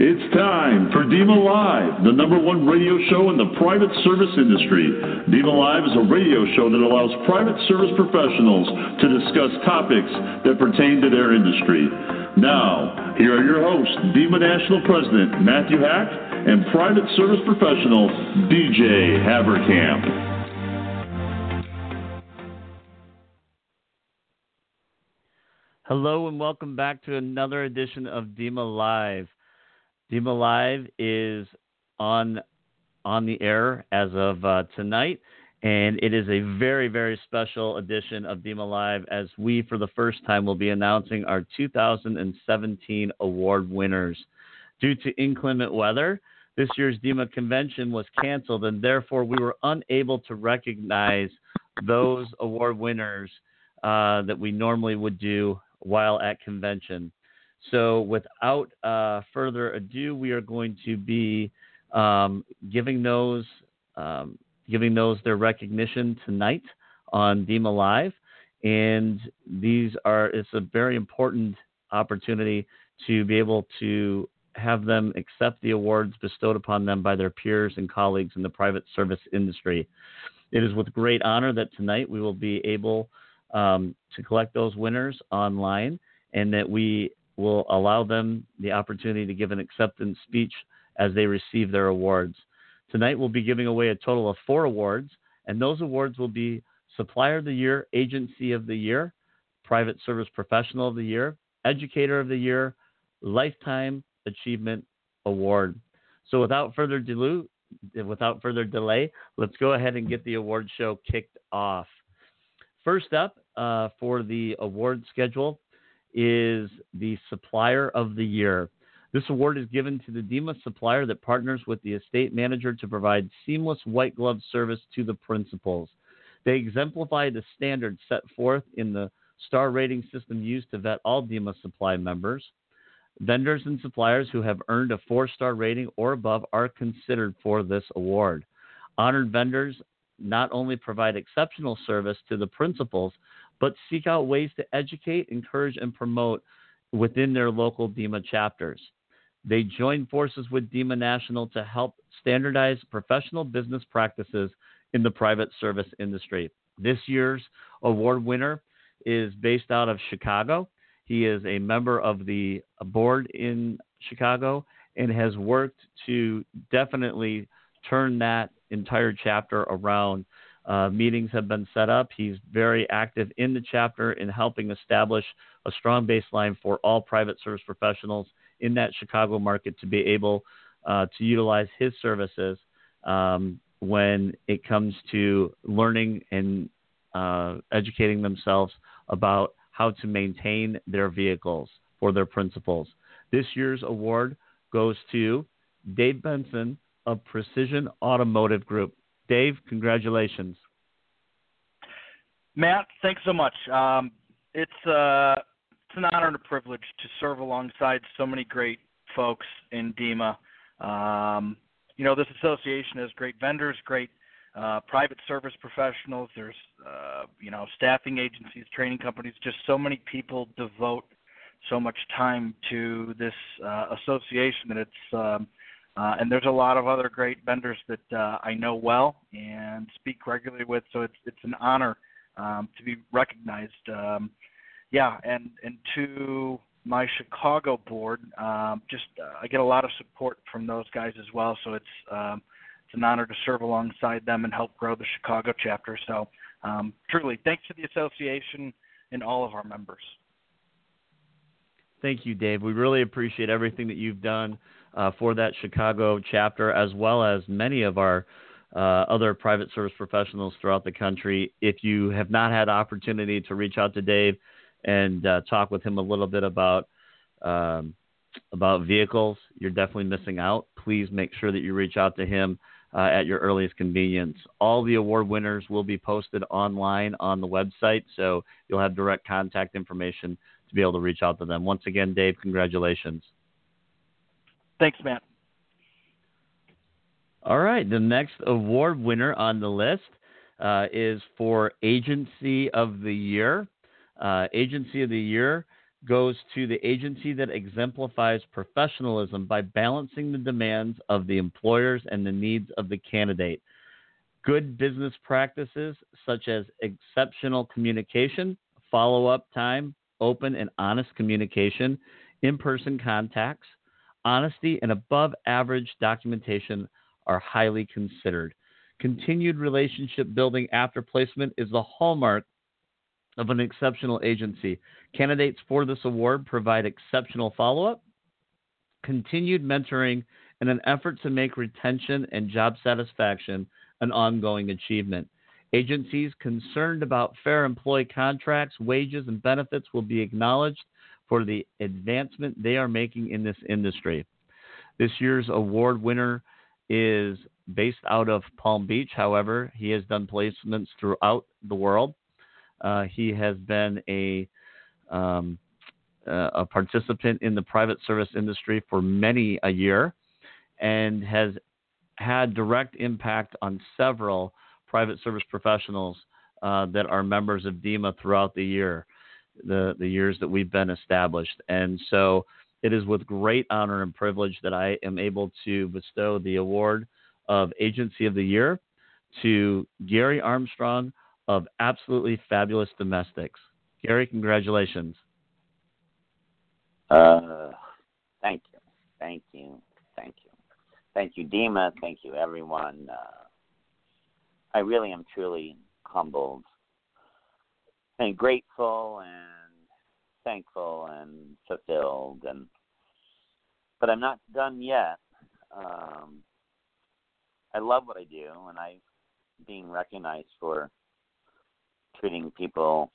It's time for DEMA Live, the number one radio show in the private service industry. DEMA Live is a radio show that allows private service professionals to discuss topics that pertain to their industry. Now, here are your hosts, DEMA National President Matthew Hack and private service professional DJ Haverkamp. Hello and welcome back to another edition of DEMA Live. DEMA Live is on on the air as of uh, tonight, and it is a very very special edition of DEMA Live as we for the first time will be announcing our 2017 award winners. Due to inclement weather, this year's DEMA convention was canceled, and therefore we were unable to recognize those award winners uh, that we normally would do while at convention. So, without uh, further ado, we are going to be um, giving those um, giving those their recognition tonight on DEMA Live, and these are it's a very important opportunity to be able to have them accept the awards bestowed upon them by their peers and colleagues in the private service industry. It is with great honor that tonight we will be able um, to collect those winners online and that we will allow them the opportunity to give an acceptance speech as they receive their awards. Tonight, we'll be giving away a total of four awards, and those awards will be Supplier of the Year, Agency of the Year, Private Service Professional of the Year, Educator of the Year, Lifetime Achievement Award. So, without further delay, without further delay, let's go ahead and get the award show kicked off. First up uh, for the award schedule is the Supplier of the Year. This award is given to the DEMA supplier that partners with the estate manager to provide seamless white glove service to the principals. They exemplify the standards set forth in the star rating system used to vet all DEMA supply members. Vendors and suppliers who have earned a four star rating or above are considered for this award. Honored vendors not only provide exceptional service to the principals, but seek out ways to educate, encourage, and promote within their local DEMA chapters. They join forces with DEMA National to help standardize professional business practices in the private service industry. This year's award winner is based out of Chicago. He is a member of the board in Chicago and has worked to definitely turn that entire chapter around uh, meetings have been set up. He's very active in the chapter in helping establish a strong baseline for all private service professionals in that Chicago market to be able uh, to utilize his services um, when it comes to learning and uh, educating themselves about how to maintain their vehicles for their principals. This year's award goes to Dave Benson of Precision Automotive Group. Dave, congratulations. Matt, thanks so much. Um, it's uh, it's an honor and a privilege to serve alongside so many great folks in DEMA. Um, you know, this association has great vendors, great uh, private service professionals. There's uh, you know staffing agencies, training companies. Just so many people devote so much time to this uh, association that it's um, uh, and there's a lot of other great vendors that uh, I know well and speak regularly with. So it's it's an honor um, to be recognized. Um, yeah, and and to my Chicago board, um, just uh, I get a lot of support from those guys as well. So it's um, it's an honor to serve alongside them and help grow the Chicago chapter. So um, truly, thanks to the association and all of our members. Thank you, Dave. We really appreciate everything that you've done uh, for that Chicago chapter, as well as many of our uh, other private service professionals throughout the country. If you have not had opportunity to reach out to Dave and uh, talk with him a little bit about um, about vehicles, you're definitely missing out. Please make sure that you reach out to him uh, at your earliest convenience. All the award winners will be posted online on the website, so you'll have direct contact information to be able to reach out to them. Once again, Dave, congratulations. Thanks, Matt. All right. The next award winner on the list uh, is for Agency of the Year. Uh, Agency of the Year goes to the agency that exemplifies professionalism by balancing the demands of the employers and the needs of the candidate. Good business practices such as exceptional communication, follow up time, open and honest communication, in person contacts, honesty, and above average documentation are highly considered. Continued relationship building after placement is the hallmark of an exceptional agency. Candidates for this award provide exceptional follow up, continued mentoring, and an effort to make retention and job satisfaction an ongoing achievement. Agencies concerned about fair employee contracts, wages, and benefits will be acknowledged for the advancement they are making in this industry. This year's award winner is based out of Palm Beach. However, he has done placements throughout the world. Uh, he has been a um, a participant in the private service industry for many a year and has had direct impact on several private service professionals uh, that are members of DEMA throughout the year, the, the years that we've been established. And so it is with great honor and privilege that I am able to bestow the award of Agency of the Year to Gary Armstrong of Absolutely Fabulous Domestics. Gary, congratulations. Uh, thank you. Thank you. Thank you. Thank you, DEMA. Thank you, everyone. Uh, I really am truly humbled and grateful and thankful and fulfilled and but I'm not done yet. Um, I love what I do and I being recognized for treating people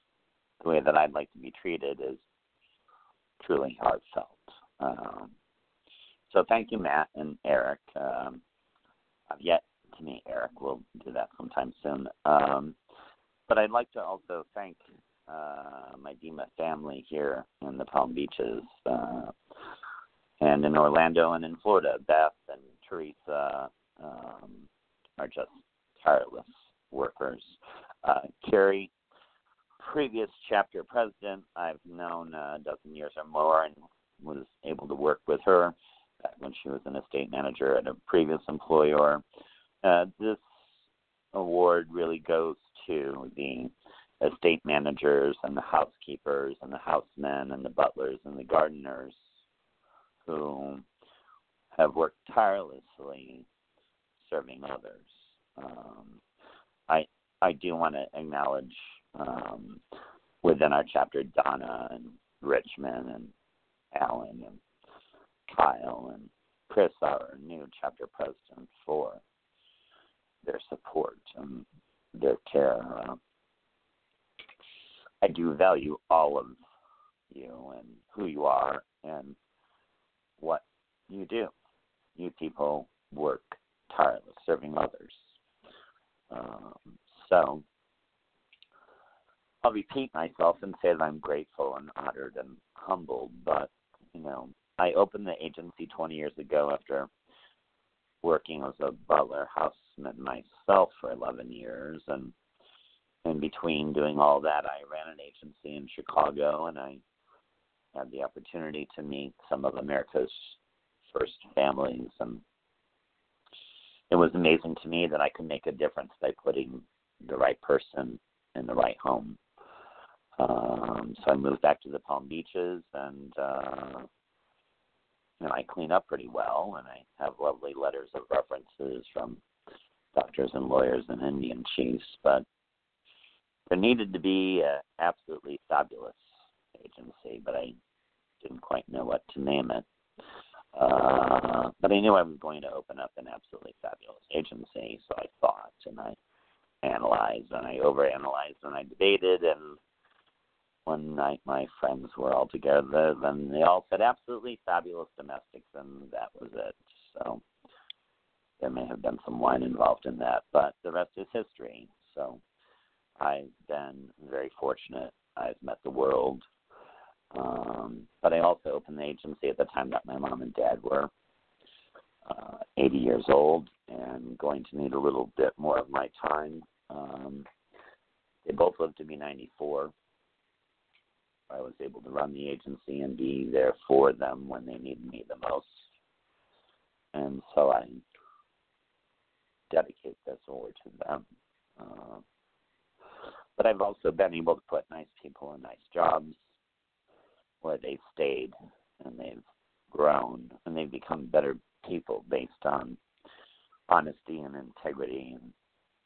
the way that I'd like to be treated is truly heartfelt. Um, so thank you, Matt and Eric. Um, I've yet to meet Eric. We'll do that sometime soon. Um, but I'd like to also thank uh, my DEMA family here in the Palm Beaches uh, and in Orlando and in Florida. Beth and Teresa um, are just tireless workers. Uh, Carrie, previous chapter president, I've known a dozen years or more and was able to work with her back when she was an estate manager at a previous employer. Uh, this award really goes to the estate managers and the housekeepers and the housemen and the butlers and the gardeners who have worked tirelessly serving others. Um, I I do want to acknowledge um, within our chapter Donna and Richmond and Alan and Kyle and Chris, our new chapter president, for their support and their care. Uh, I do value all of you and who you are and what you do. You people work tireless serving others. Um, so I'll repeat myself and say that I'm grateful and honored and humbled. But you know, I opened the agency 20 years ago after working as a butler houseman myself for 11 years, and in between doing all that, I ran an agency in Chicago, and I had the opportunity to meet some of America's first families and it was amazing to me that I could make a difference by putting the right person in the right home. Um, so I moved back to the Palm Beaches, and uh, you know I clean up pretty well, and I have lovely letters of references from doctors and lawyers and Indian chiefs. But there needed to be an absolutely fabulous agency, but I didn't quite know what to name it. Uh, but I knew I was going to open up an absolutely fabulous agency, so I thought and I analyzed and I overanalyzed and I debated and one night my friends were all together and they all said absolutely fabulous domestics and that was it. So there may have been some wine involved in that, but the rest is history. So I've been very fortunate. I've met the world um, but I also opened the agency at the time that my mom and dad were uh, 80 years old and going to need a little bit more of my time. Um, they both lived to be 94. I was able to run the agency and be there for them when they needed me the most. And so I dedicate this award to them. Uh, but I've also been able to put nice people in nice jobs where they've stayed and they've grown and they've become better people based on honesty and integrity and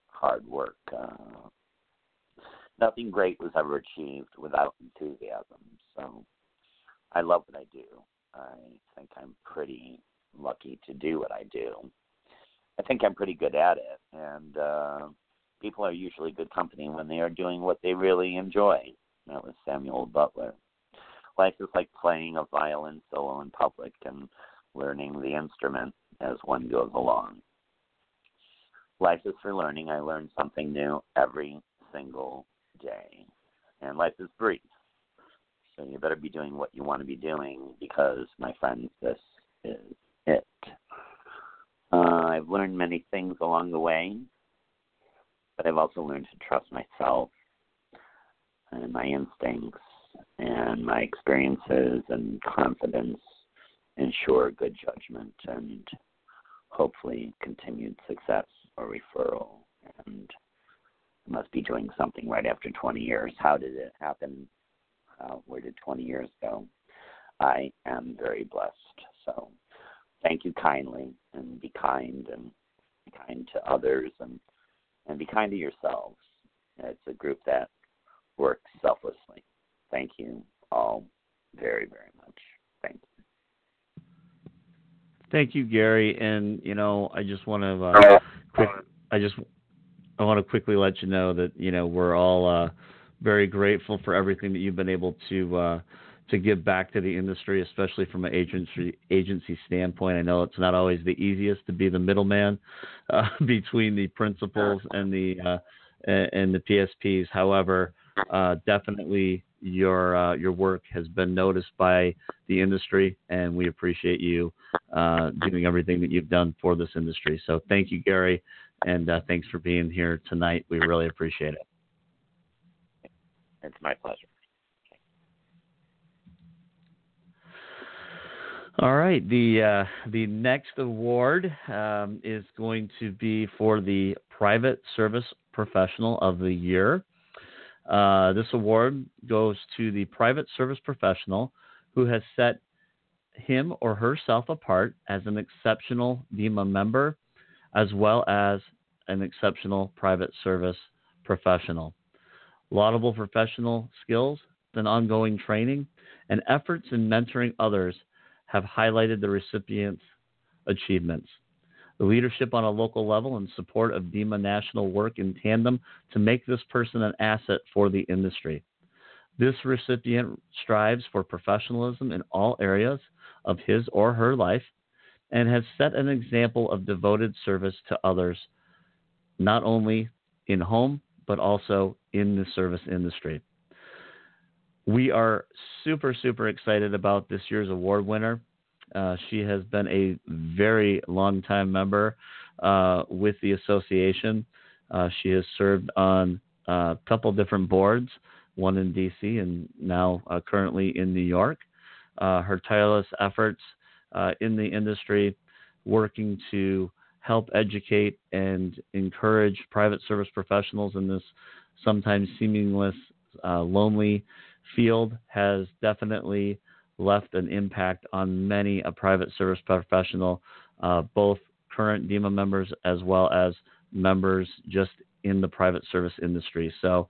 hard work. Uh, nothing great was ever achieved without enthusiasm. So I love what I do. I think I'm pretty lucky to do what I do. I think I'm pretty good at it, and uh, people are usually good company when they are doing what they really enjoy. That was Samuel Butler. Life is like playing a violin solo in public and learning the instrument as one goes along. Life is for learning. I learn something new every single day. And life is brief. So you better be doing what you want to be doing because, my friends, this is it. Uh, I've learned many things along the way, but I've also learned to trust myself and my instincts and my experiences and confidence ensure good judgment and hopefully continued success or referral. And must be doing something right after 20 years. How did it happen? Uh, where did 20 years go? I am very blessed. So thank you kindly and be kind and be kind to others and and be kind to yourselves. It's a group that works selflessly. Thank you all very very much. Thank you. Thank you, Gary. And you know, I just want to uh, quick. I just I want to quickly let you know that you know we're all uh, very grateful for everything that you've been able to uh, to give back to the industry, especially from an agency agency standpoint. I know it's not always the easiest to be the middleman uh, between the principals and the uh, and the PSPs. However, uh, definitely your uh, your work has been noticed by the industry, and we appreciate you uh, doing everything that you've done for this industry. So thank you, Gary, and uh, thanks for being here tonight. We really appreciate it. It's my pleasure. All right, the uh, the next award um, is going to be for the Private Service Professional of the Year. Uh, this award goes to the private service professional who has set him or herself apart as an exceptional DEMA member, as well as an exceptional private service professional. Laudable professional skills and ongoing training and efforts in mentoring others have highlighted the recipient's achievements. The leadership on a local level and support of DEMA National work in tandem to make this person an asset for the industry. This recipient strives for professionalism in all areas of his or her life and has set an example of devoted service to others not only in home, but also in the service industry. We are super, super excited about this year's award winner. Uh, she has been a very long time member uh, with the association. Uh, she has served on a couple different boards, one in DC and now uh, currently in New York. Uh, her tireless efforts uh, in the industry, working to help educate and encourage private service professionals in this sometimes seamless, uh, lonely field has definitely left an impact on many a private service professional, uh, both current DEMA members as well as members just in the private service industry. So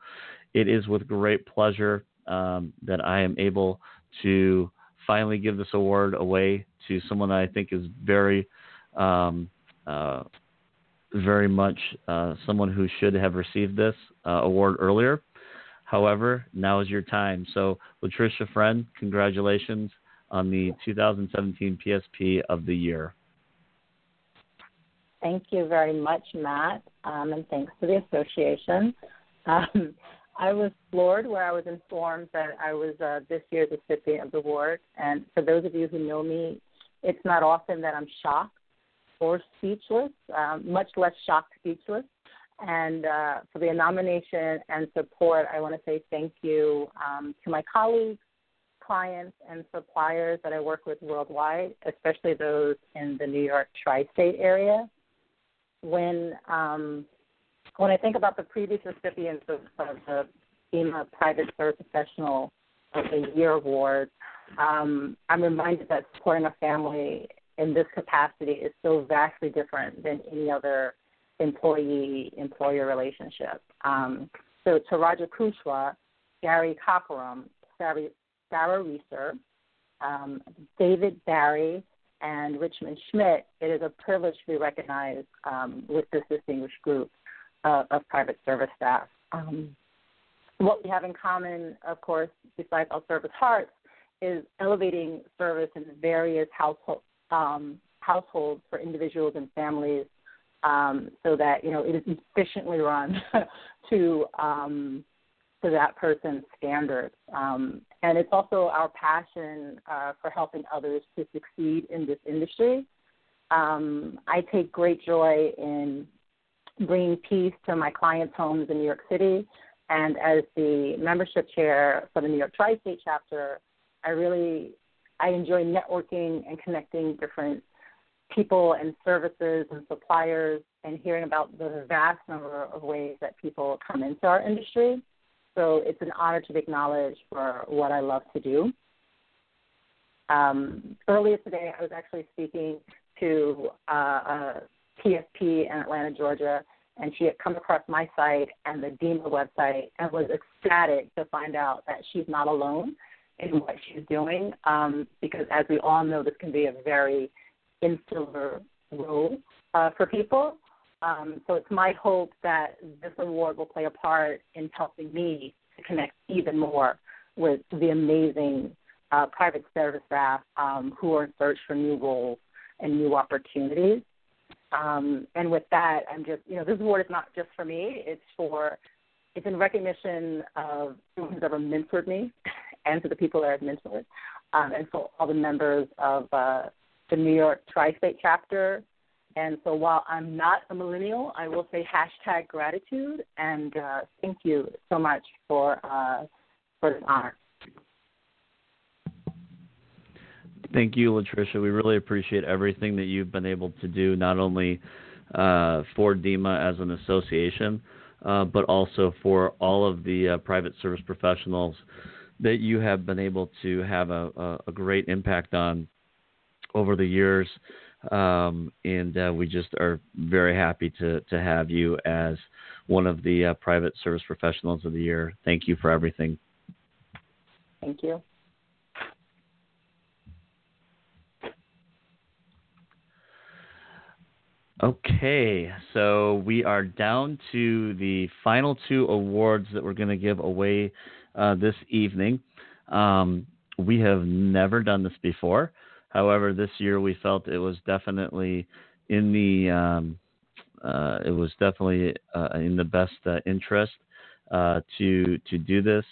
it is with great pleasure um, that I am able to finally give this award away to someone that I think is very um, uh, very much uh, someone who should have received this uh, award earlier. However, now is your time. So, Latricia Friend, congratulations on the 2017 PSP of the Year. Thank you very much, Matt, um, and thanks to the association. Um, I was floored where I was informed that I was uh, this year's recipient of the award. And for those of you who know me, it's not often that I'm shocked or speechless, um, much less shocked speechless. And uh, for the nomination and support, I want to say thank you um, to my colleagues, clients, and suppliers that I work with worldwide, especially those in the New York tri-state area. When um, when I think about the previous recipients of, of the DEMA Private Service Professional of the Year Award, um, I'm reminded that supporting a family in this capacity is so vastly different than any other employee employer relationship. Um, so to Roger Kushwa, Gary Cockerum, Sarah, Sarah Reeser, um, David Barry, and Richmond Schmidt, it is a privilege to be recognized um, with this distinguished group uh, of private service staff. Um, what we have in common, of course, besides our service hearts, is elevating service in various household, um, households for individuals and families um, so that you know it is efficiently run to um, to that person's standards. Um, and it's also our passion uh, for helping others to succeed in this industry. Um, I take great joy in bringing peace to my clients' homes in New York City. And as the membership chair for the New York Tri-State chapter, I really I enjoy networking and connecting different people and services and suppliers and hearing about the vast number of ways that people come into our industry. So it's an honor to be acknowledged for what I love to do. Um, earlier today, I was actually speaking to uh, a PSP in Atlanta, Georgia, and she had come across my site and the DEMA website and was ecstatic to find out that she's not alone in what she's doing um, because, as we all know, this can be a very insular role uh, for people. Um, so it's my hope that this award will play a part in helping me to connect even more with the amazing uh, private service staff um, who are in search for new roles and new opportunities. Um, and with that, I'm just, you know, this award is not just for me. It's for, it's in recognition of who's ever mentored me and to the people that I've mentored, um, and for all the members of uh, the New York Tri-State chapter. And so while I'm not a millennial, I will say hashtag gratitude and uh, thank you so much for uh, for this honor. Thank you, Latricia. We really appreciate everything that you've been able to do, not only uh, for DEMA as an association, uh, but also for all of the uh, private service professionals that you have been able to have a, a, a great impact on over the years. Um, and uh, we just are very happy to, to have you as one of the uh, private service professionals of the year. Thank you for everything. Thank you. Okay, so we are down to the final two awards that we're going to give away uh, this evening. Um, we have never done this before. However, this year we felt it was definitely in the um, uh, it was definitely uh, in the best uh, interest uh, to to do this.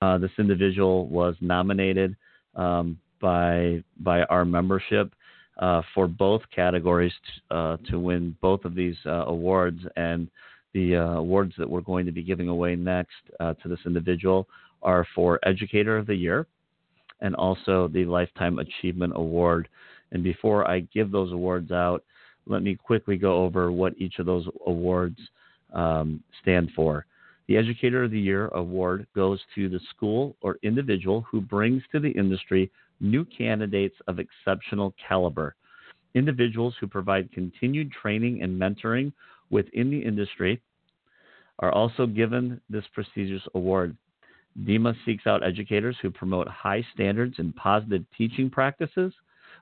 Uh, this individual was nominated um, by by our membership uh, for both categories t- to win both of these awards, and the awards that we're going to be giving away next to this individual are for Educator of the Year and also the Lifetime Achievement Award. And before I give those awards out, let me quickly go over what each of those awards um, stand for. The Educator of the Year award goes to the school or individual who brings to the industry new candidates of exceptional caliber. Individuals who provide continued training and mentoring within the industry are also given this prestigious award. DEMA seeks out educators who promote high standards and positive teaching practices,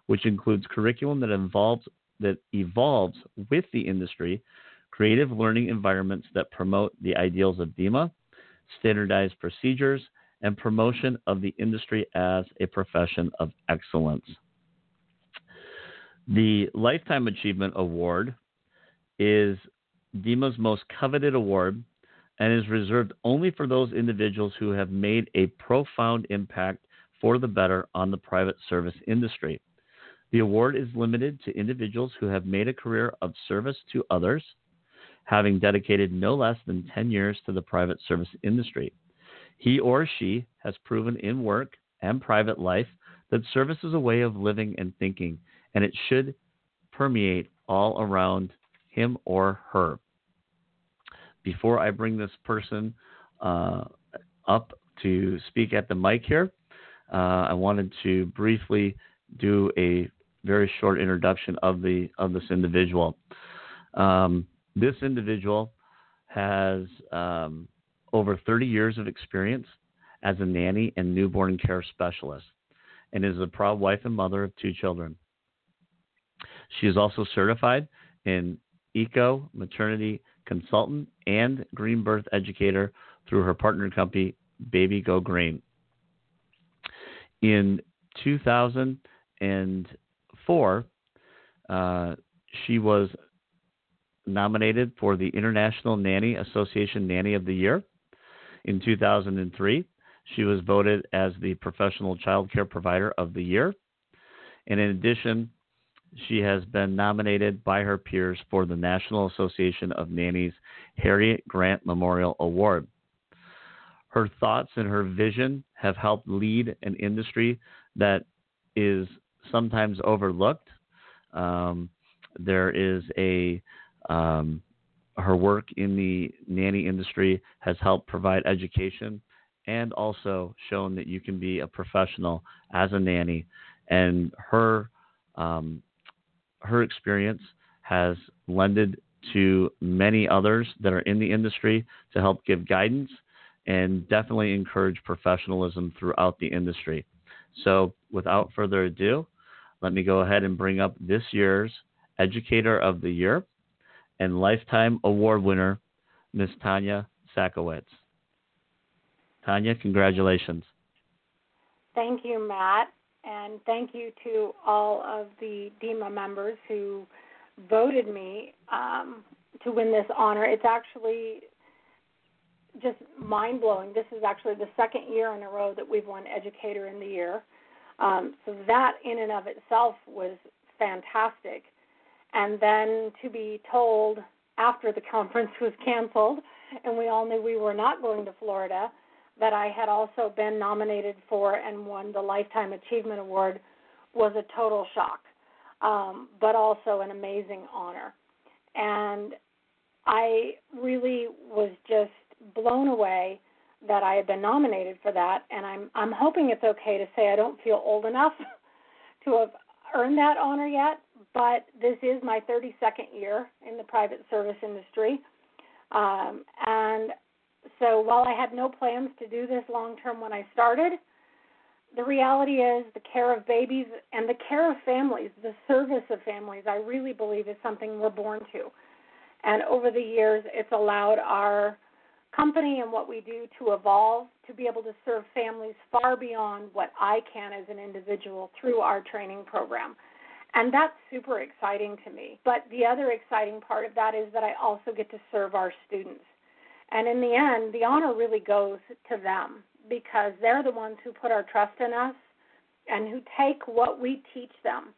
which includes curriculum that involves that evolves with the industry, creative learning environments that promote the ideals of DEMA, standardized procedures, and promotion of the industry as a profession of excellence. The Lifetime Achievement Award is DEMA's most coveted award and is reserved only for those individuals who have made a profound impact for the better on the private service industry. The award is limited to individuals who have made a career of service to others, having dedicated no less than 10 years to the private service industry. He or she has proven in work and private life that service is a way of living and thinking, and it should permeate all around him or her. Before I bring this person uh, up to speak at the mic here, uh, I wanted to briefly do a very short introduction of the of this individual. Um, this individual has um, over 30 years of experience as a nanny and newborn care specialist, and is a proud wife and mother of two children. She is also certified in eco maternity consultant and green birth educator through her partner company Baby Go Green. In 2004, uh, she was nominated for the International Nanny Association Nanny of the Year. In 2003, she was voted as the Professional Child Care Provider of the Year. And in addition, she has been nominated by her peers for the National Association of Nannies Harriet Grant Memorial Award. Her thoughts and her vision have helped lead an industry that is sometimes overlooked. Um, there is a um, her work in the nanny industry has helped provide education and also shown that you can be a professional as a nanny. And her um, her experience has lended to many others that are in the industry to help give guidance and definitely encourage professionalism throughout the industry. So, without further ado, let me go ahead and bring up this year's Educator of the Year and Lifetime Award winner, Ms. Tanya Sakowitz. Tanya, congratulations. Thank you, Matt, and thank you to all of the DEMA members who voted me um, to win this honor. It's actually just mind blowing. This is actually the second year in a row that we've won Educator in the Year. Um, so that in and of itself was fantastic. And then to be told after the conference was canceled, and we all knew we were not going to Florida, that I had also been nominated for and won the Lifetime Achievement Award was a total shock, um, but also an amazing honor. And I really was just blown away that I had been nominated for that, and I'm I'm hoping it's okay to say I don't feel old enough to have earned that honor yet, but this is my 32nd year in the private service industry, um, and so while I had no plans to do this long term when I started, the reality is the care of babies and the care of families, the service of families, I really believe is something we're born to. And over the years, it's allowed our company and what we do to evolve to be able to serve families far beyond what I can as an individual through our training program. And that's super exciting to me. But the other exciting part of that is that I also get to serve our students. And in the end, the honor really goes to them because they're the ones who put our trust in us and who take what we teach them.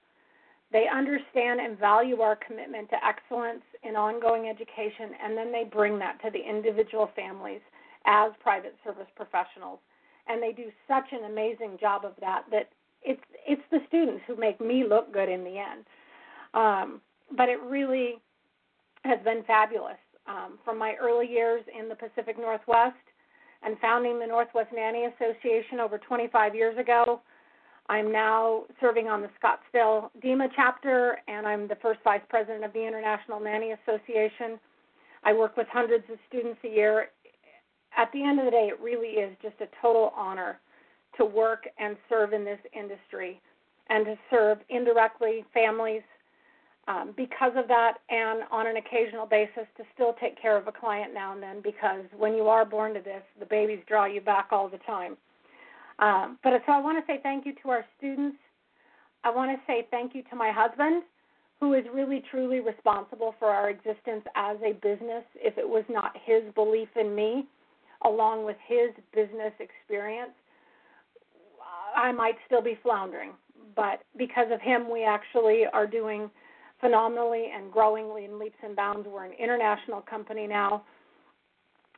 They understand and value our commitment to excellence in ongoing education, and then they bring that to the individual families as private service professionals. And they do such an amazing job of that that it's it's the students who make me look good in the end. Um, but it really has been fabulous um, from my early years in the Pacific Northwest and founding the Northwest Nanny Association over 25 years ago. I'm now serving on the Scottsdale DEMA chapter, and I'm the first vice president of the International Nanny Association. I work with hundreds of students a year. At the end of the day, it really is just a total honor to work and serve in this industry and to serve indirectly families, um, because of that, and on an occasional basis to still take care of a client now and then because when you are born to this, the babies draw you back all the time. Um, but so I want to say thank you to our students. I want to say thank you to my husband, who is really truly responsible for our existence as a business. If it was not his belief in me, along with his business experience, I might still be floundering. But because of him, we actually are doing phenomenally and growingly in leaps and bounds. We're an international company now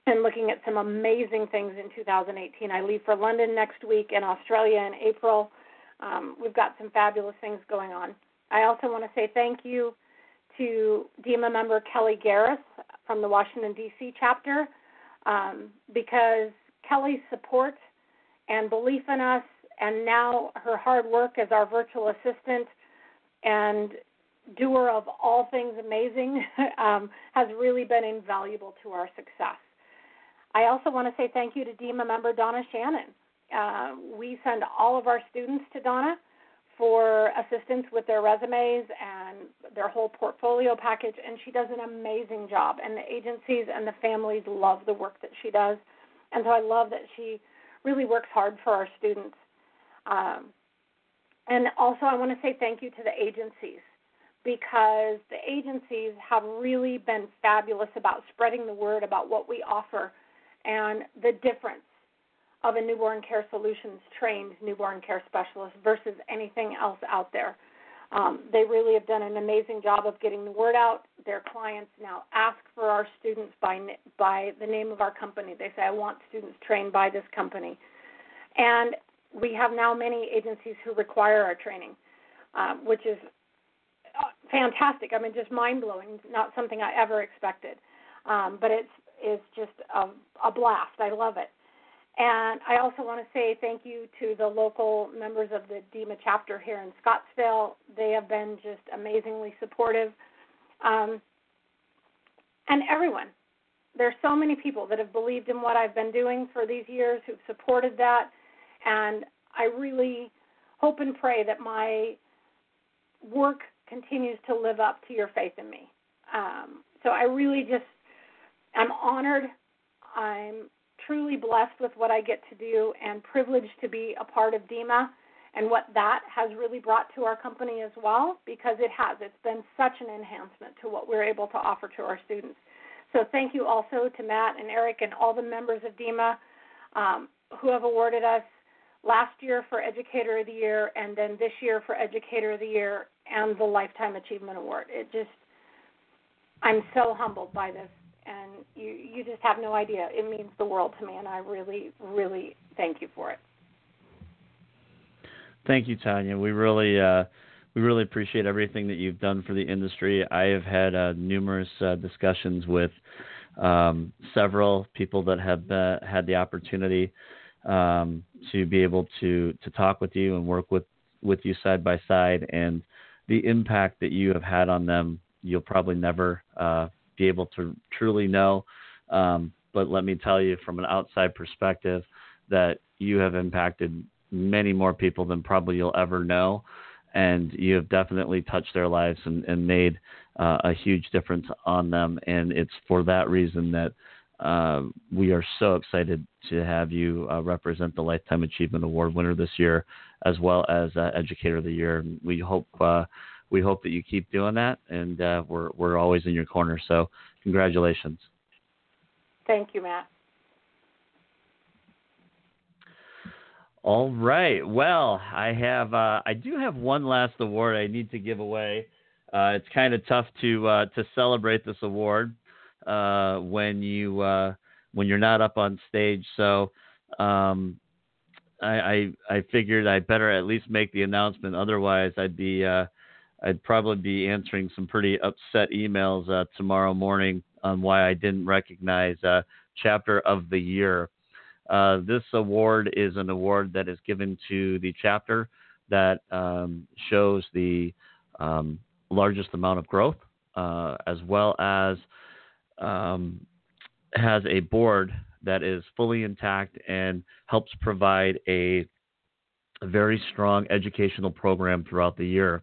and looking at some amazing things in 2018. I leave for London next week and Australia in April. Um, we've got some fabulous things going on. I also want to say thank you to DEMA member Kelly Garris from the Washington, D.C. chapter um, because Kelly's support and belief in us, and now her hard work as our virtual assistant and doer of all things amazing um, has really been invaluable to our success. I also want to say thank you to DEMA member Donna Shannon. Uh, we send all of our students to Donna for assistance with their resumes and their whole portfolio package, and she does an amazing job. And the agencies and the families love the work that she does, and so I love that she really works hard for our students. Um, and also, I want to say thank you to the agencies because the agencies have really been fabulous about spreading the word about what we offer and the difference of a newborn care solutions trained newborn care specialist versus anything else out there. Um, they really have done an amazing job of getting the word out. Their clients now ask for our students by by the name of our company. They say, "I want students trained by this company," and we have now many agencies who require our training, um, which is uh, fantastic. I mean, just mind blowing. Not something I ever expected, um, but it's it's just a, a blast. I love it. And I also want to say thank you to the local members of the DEMA chapter here in Scottsdale. They have been just amazingly supportive. Um, and everyone. There's so many people that have believed in what I've been doing for these years who've supported that. And I really hope and pray that my work continues to live up to your faith in me. Um, so I really just, I'm honored. I'm truly blessed with what I get to do and privileged to be a part of DEMA and what that has really brought to our company as well, because it has. It's been such an enhancement to what we're able to offer to our students. So thank you also to Matt and Eric and all the members of DEMA um, who have awarded us last year for Educator of the Year and then this year for Educator of the Year and the Lifetime Achievement Award. It just, I'm so humbled by this and you you just have no idea. It means the world to me, and I really really thank you for it. Thank you, Tanya. We really uh, we really appreciate everything that you've done for the industry. I have had uh, numerous uh, discussions with um, several people that have uh, had the opportunity um, to be able to to talk with you and work with with you side by side, and the impact that you have had on them. You'll probably never uh, be able to truly know. Um, but let me tell you from an outside perspective that you have impacted many more people than probably you'll ever know. And you have definitely touched their lives and, and made uh, a huge difference on them. And it's for that reason that uh, we are so excited to have you uh, represent the Lifetime Achievement Award winner this year, as well as uh, Educator of the Year. We hope uh, we hope that you keep doing that, and uh, we're we're always in your corner. So congratulations. Thank you, Matt. All right. Well, I have uh, I do have one last award I need to give away. Uh, it's kind of tough to uh, to celebrate this award uh, when you uh, when you're not up on stage. So um, I, I, I figured I better at least make the announcement. Otherwise, I'd be uh, I'd probably be answering some pretty upset emails uh, tomorrow morning on why I didn't recognize uh, Chapter of the Year. Uh, this award is an award that is given to the chapter that um, shows the um, largest amount of growth, uh, as well as um, has a board that is fully intact and helps provide a, very strong educational program throughout the year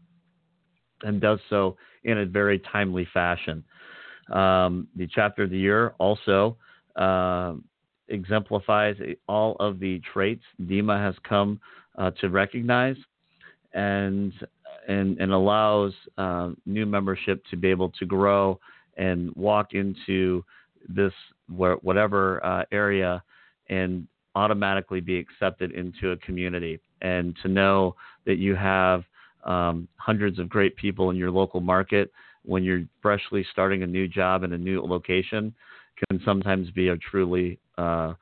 and does so in a very timely fashion. Um, the chapter of the year also uh, exemplifies all of the traits DEMA has come uh, to recognize and and, and allows uh, new membership to be able to grow and walk into this whatever uh, area and automatically be accepted into a community and to know that you have um, hundreds of great people in your local market when you're freshly starting a new job in a new location can sometimes be a truly uh,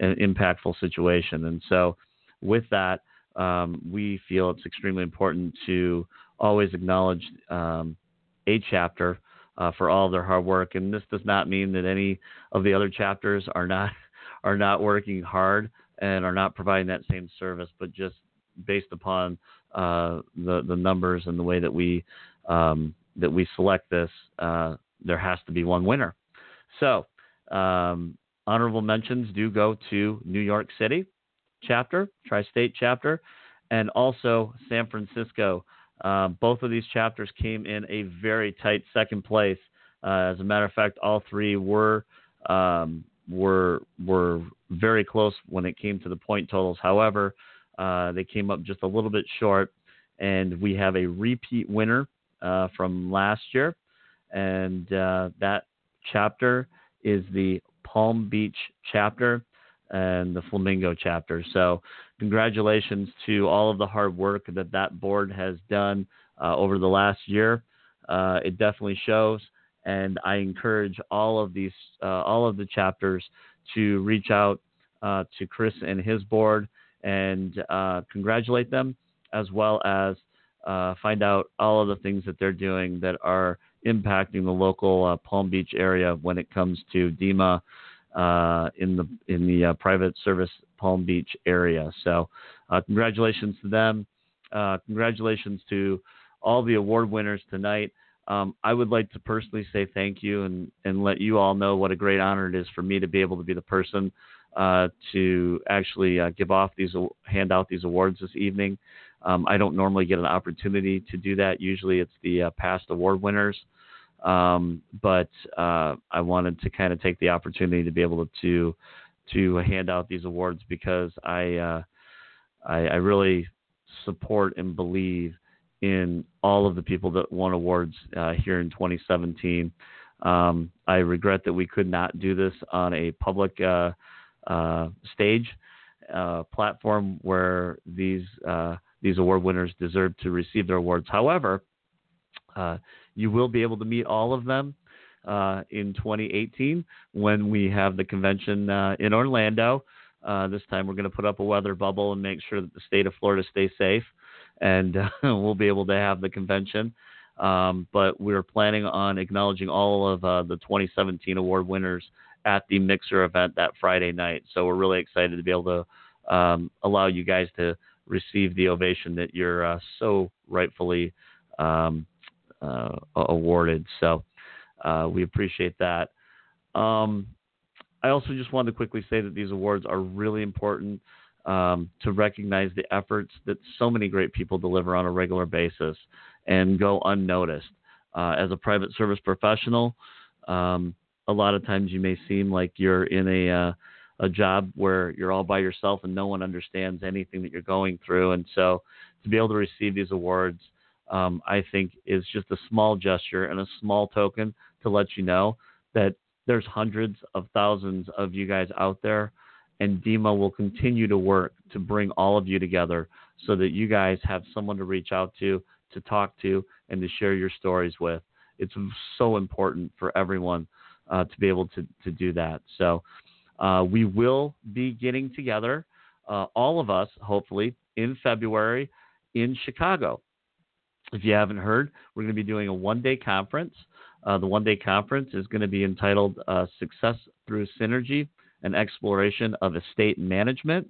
an impactful situation. And so, with that, um, we feel it's extremely important to always acknowledge um, a chapter uh, for all their hard work. And this does not mean that any of the other chapters are not are not working hard and are not providing that same service, but just based upon uh, the the numbers and the way that we um, that we select this, uh, there has to be one winner. So, um, honorable mentions do go to New York City chapter, Tri-State chapter, and also San Francisco. Uh, both of these chapters came in a very tight second place. Uh, as a matter of fact, all three were um, were were very close when it came to the point totals. However, uh, they came up just a little bit short, and we have a repeat winner uh, from last year, and uh, that chapter is the Palm Beach chapter and the Flamingo chapter. So, congratulations to all of the hard work that that board has done uh, over the last year. Uh, it definitely shows, and I encourage all of these, uh, all of the chapters, to reach out uh, to Chris and his board and uh, congratulate them, as well as uh, find out all of the things that they're doing that are impacting the local Palm Beach area when it comes to DEMA in the in the private service Palm Beach area. So, uh, congratulations to them. Uh, congratulations to all the award winners tonight. Um, I would like to personally say thank you and, and let you all know what a great honor it is for me to be able to be the person uh, to actually uh, give off these, hand out these awards this evening. Um, I don't normally get an opportunity to do that. Usually it's the past award winners. Um, but uh, I wanted to kind of take the opportunity to be able to to hand out these awards because I uh, I, I, really support and believe in all of the people that won awards uh, here in 2017. Um, I regret that we could not do this on a public uh, uh, stage uh, platform where these these award winners deserve to receive their awards. However, you will be able to meet all of them uh, in 2018 when we have the convention uh, in Orlando. Uh, this time we're going to put up a weather bubble and make sure that the state of Florida stays safe, and we'll be able to have the convention. Um, but we're planning on acknowledging all of uh, the 2017 award winners at the Mixer event that Friday night. So we're really excited to be able to um, allow you guys to receive the ovation that you're uh, so rightfully um, uh, awarded. So uh, we appreciate that. Um, I also just wanted to quickly say that these awards are really important um, to recognize the efforts that so many great people deliver on a regular basis and go unnoticed. Uh, as a private service professional, um, a lot of times you may seem like you're in a uh, a job where you're all by yourself and no one understands anything that you're going through. And so to be able to receive these awards um, I think is just a small gesture and a small token to let you know that there's hundreds of thousands of you guys out there, and DEMA will continue to work to bring all of you together so that you guys have someone to reach out to, to talk to, and to share your stories with. It's so important for everyone uh, to be able to, to do that. So uh, we will be getting together, uh, all of us, hopefully, in February in Chicago. If you haven't heard, we're going to be doing a one day conference. Uh, the one day conference is going to be entitled uh, Success Through Synergy and Exploration of Estate Management.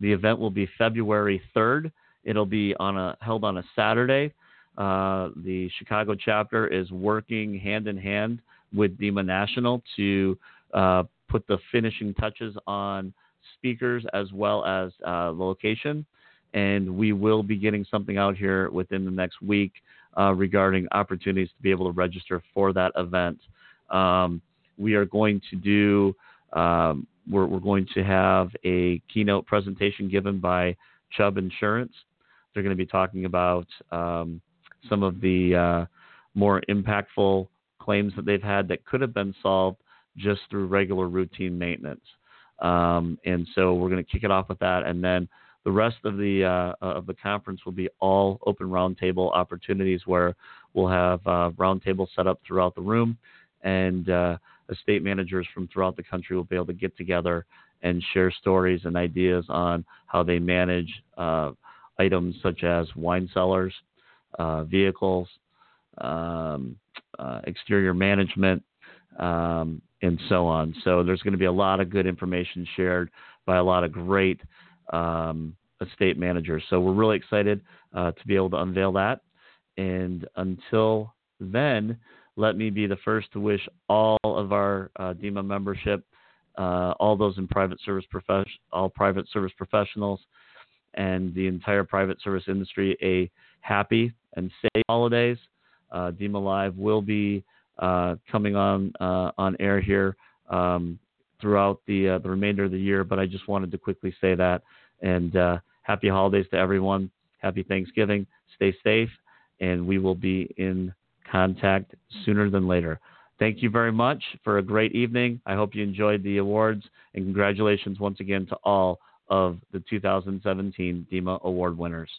The event will be February 3rd. It'll be on a, held on a Saturday. Uh, the Chicago chapter is working hand in hand with DEMA National to uh, put the finishing touches on speakers as well as uh, location and we will be getting something out here within the next week uh, regarding opportunities to be able to register for that event. Um, we are going to do, um, we're, we're, going to have a keynote presentation given by Chubb Insurance. They're going to be talking about um, some of the uh, more impactful claims that they've had that could have been solved just through regular routine maintenance. Um, and so we're going to kick it off with that. And then the rest of the uh, of the conference will be all open roundtable opportunities where we'll have uh, roundtables set up throughout the room, and uh, estate managers from throughout the country will be able to get together and share stories and ideas on how they manage uh, items such as wine cellars, uh, vehicles, um, uh, exterior management, um, and so on. So there's going to be a lot of good information shared by a lot of great um, estate managers. So we're really excited uh, to be able to unveil that. And until then, let me be the first to wish all of our uh, DEMA membership, uh, all those in private service profession, all private service professionals, and the entire private service industry a happy and safe holidays. Uh, DEMA Live will be uh, coming on uh, on air here um, throughout the uh, the remainder of the year, but I just wanted to quickly say that. And uh, happy holidays to everyone. Happy Thanksgiving. Stay safe, and we will be in contact sooner than later. Thank you very much for a great evening. I hope you enjoyed the awards, and congratulations once again to all of the 2017 DEMA Award winners.